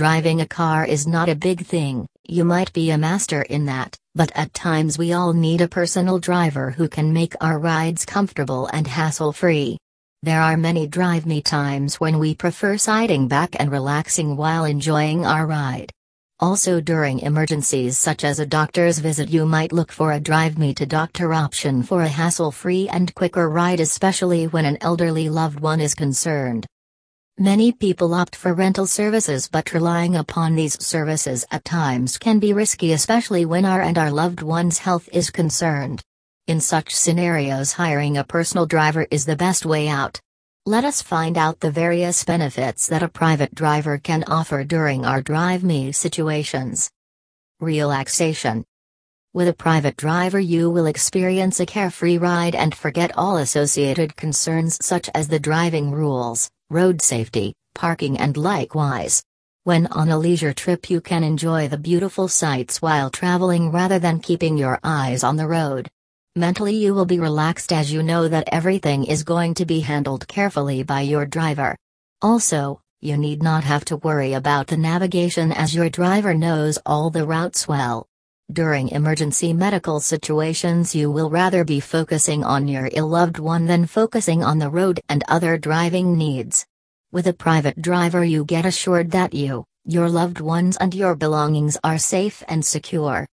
Driving a car is not a big thing, you might be a master in that, but at times we all need a personal driver who can make our rides comfortable and hassle free. There are many drive me times when we prefer sitting back and relaxing while enjoying our ride. Also, during emergencies such as a doctor's visit, you might look for a drive me to doctor option for a hassle free and quicker ride, especially when an elderly loved one is concerned. Many people opt for rental services, but relying upon these services at times can be risky, especially when our and our loved one's health is concerned. In such scenarios, hiring a personal driver is the best way out. Let us find out the various benefits that a private driver can offer during our Drive Me situations. Relaxation. With a private driver, you will experience a carefree ride and forget all associated concerns such as the driving rules, road safety, parking, and likewise. When on a leisure trip, you can enjoy the beautiful sights while traveling rather than keeping your eyes on the road. Mentally, you will be relaxed as you know that everything is going to be handled carefully by your driver. Also, you need not have to worry about the navigation as your driver knows all the routes well. During emergency medical situations, you will rather be focusing on your ill loved one than focusing on the road and other driving needs. With a private driver, you get assured that you, your loved ones, and your belongings are safe and secure.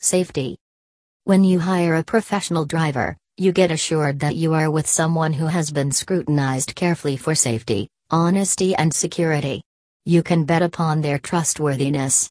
Safety when you hire a professional driver, you get assured that you are with someone who has been scrutinized carefully for safety, honesty, and security. You can bet upon their trustworthiness.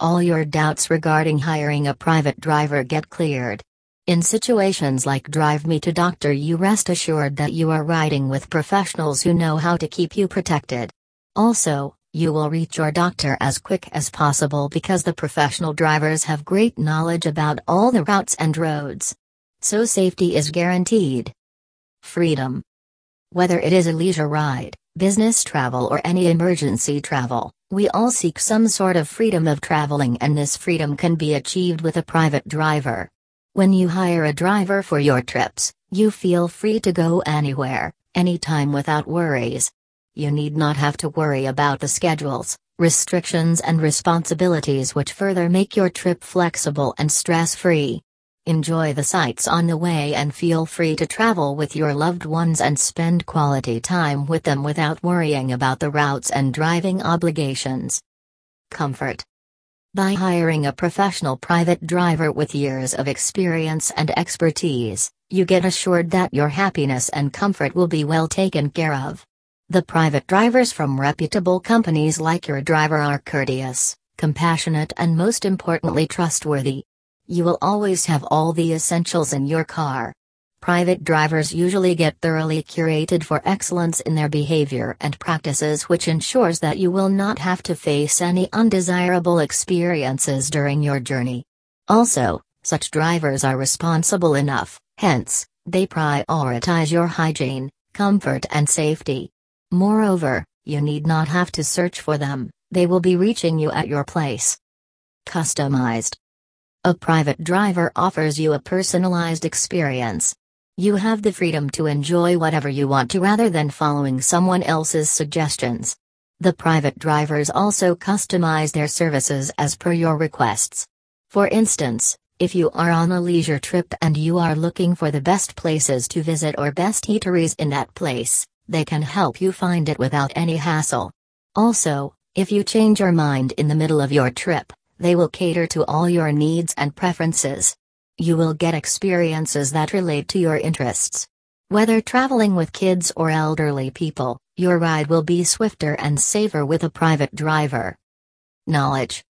All your doubts regarding hiring a private driver get cleared. In situations like Drive Me to Doctor, you rest assured that you are riding with professionals who know how to keep you protected. Also, you will reach your doctor as quick as possible because the professional drivers have great knowledge about all the routes and roads. So safety is guaranteed. Freedom. Whether it is a leisure ride, business travel, or any emergency travel, we all seek some sort of freedom of traveling, and this freedom can be achieved with a private driver. When you hire a driver for your trips, you feel free to go anywhere, anytime without worries, you need not have to worry about the schedules, restrictions, and responsibilities which further make your trip flexible and stress free. Enjoy the sights on the way and feel free to travel with your loved ones and spend quality time with them without worrying about the routes and driving obligations. Comfort. By hiring a professional private driver with years of experience and expertise, you get assured that your happiness and comfort will be well taken care of. The private drivers from reputable companies like your driver are courteous, compassionate, and most importantly, trustworthy. You will always have all the essentials in your car. Private drivers usually get thoroughly curated for excellence in their behavior and practices, which ensures that you will not have to face any undesirable experiences during your journey. Also, such drivers are responsible enough, hence, they prioritize your hygiene, comfort, and safety. Moreover, you need not have to search for them, they will be reaching you at your place. Customized. A private driver offers you a personalized experience. You have the freedom to enjoy whatever you want to rather than following someone else's suggestions. The private drivers also customize their services as per your requests. For instance, if you are on a leisure trip and you are looking for the best places to visit or best eateries in that place, they can help you find it without any hassle. Also, if you change your mind in the middle of your trip, they will cater to all your needs and preferences. You will get experiences that relate to your interests. Whether traveling with kids or elderly people, your ride will be swifter and safer with a private driver. Knowledge.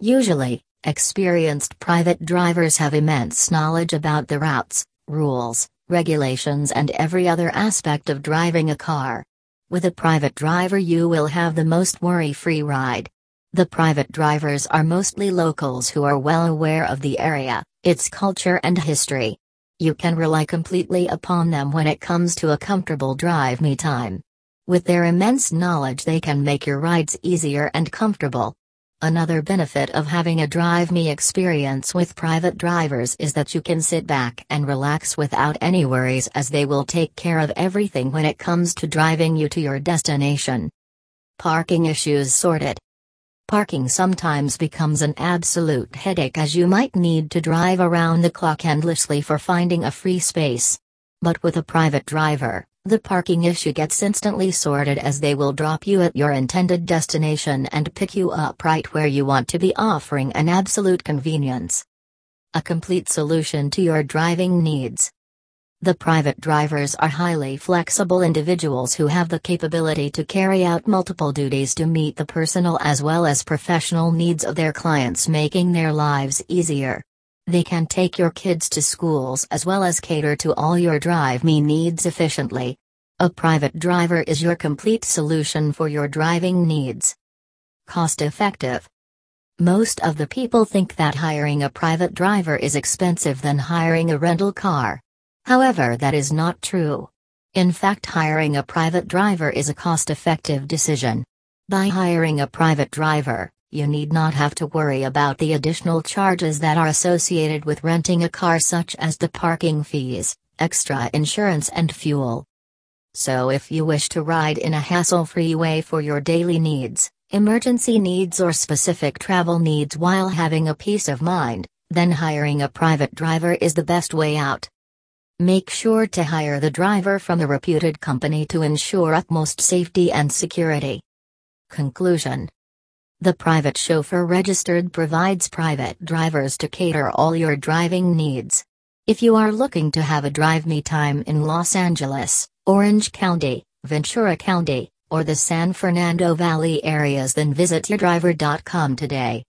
Usually, experienced private drivers have immense knowledge about the routes, rules, regulations, and every other aspect of driving a car. With a private driver, you will have the most worry free ride. The private drivers are mostly locals who are well aware of the area, its culture, and history. You can rely completely upon them when it comes to a comfortable drive me time. With their immense knowledge, they can make your rides easier and comfortable. Another benefit of having a Drive Me experience with private drivers is that you can sit back and relax without any worries as they will take care of everything when it comes to driving you to your destination. Parking issues sorted. Parking sometimes becomes an absolute headache as you might need to drive around the clock endlessly for finding a free space. But with a private driver, the parking issue gets instantly sorted as they will drop you at your intended destination and pick you up right where you want to be, offering an absolute convenience. A complete solution to your driving needs. The private drivers are highly flexible individuals who have the capability to carry out multiple duties to meet the personal as well as professional needs of their clients, making their lives easier. They can take your kids to schools as well as cater to all your drive me needs efficiently. A private driver is your complete solution for your driving needs. Cost effective. Most of the people think that hiring a private driver is expensive than hiring a rental car. However, that is not true. In fact, hiring a private driver is a cost effective decision. By hiring a private driver, you need not have to worry about the additional charges that are associated with renting a car, such as the parking fees, extra insurance, and fuel. So, if you wish to ride in a hassle free way for your daily needs, emergency needs, or specific travel needs while having a peace of mind, then hiring a private driver is the best way out. Make sure to hire the driver from a reputed company to ensure utmost safety and security. Conclusion The private chauffeur registered provides private drivers to cater all your driving needs. If you are looking to have a drive me time in Los Angeles, Orange County, Ventura County, or the San Fernando Valley areas, then visit yourdriver.com today.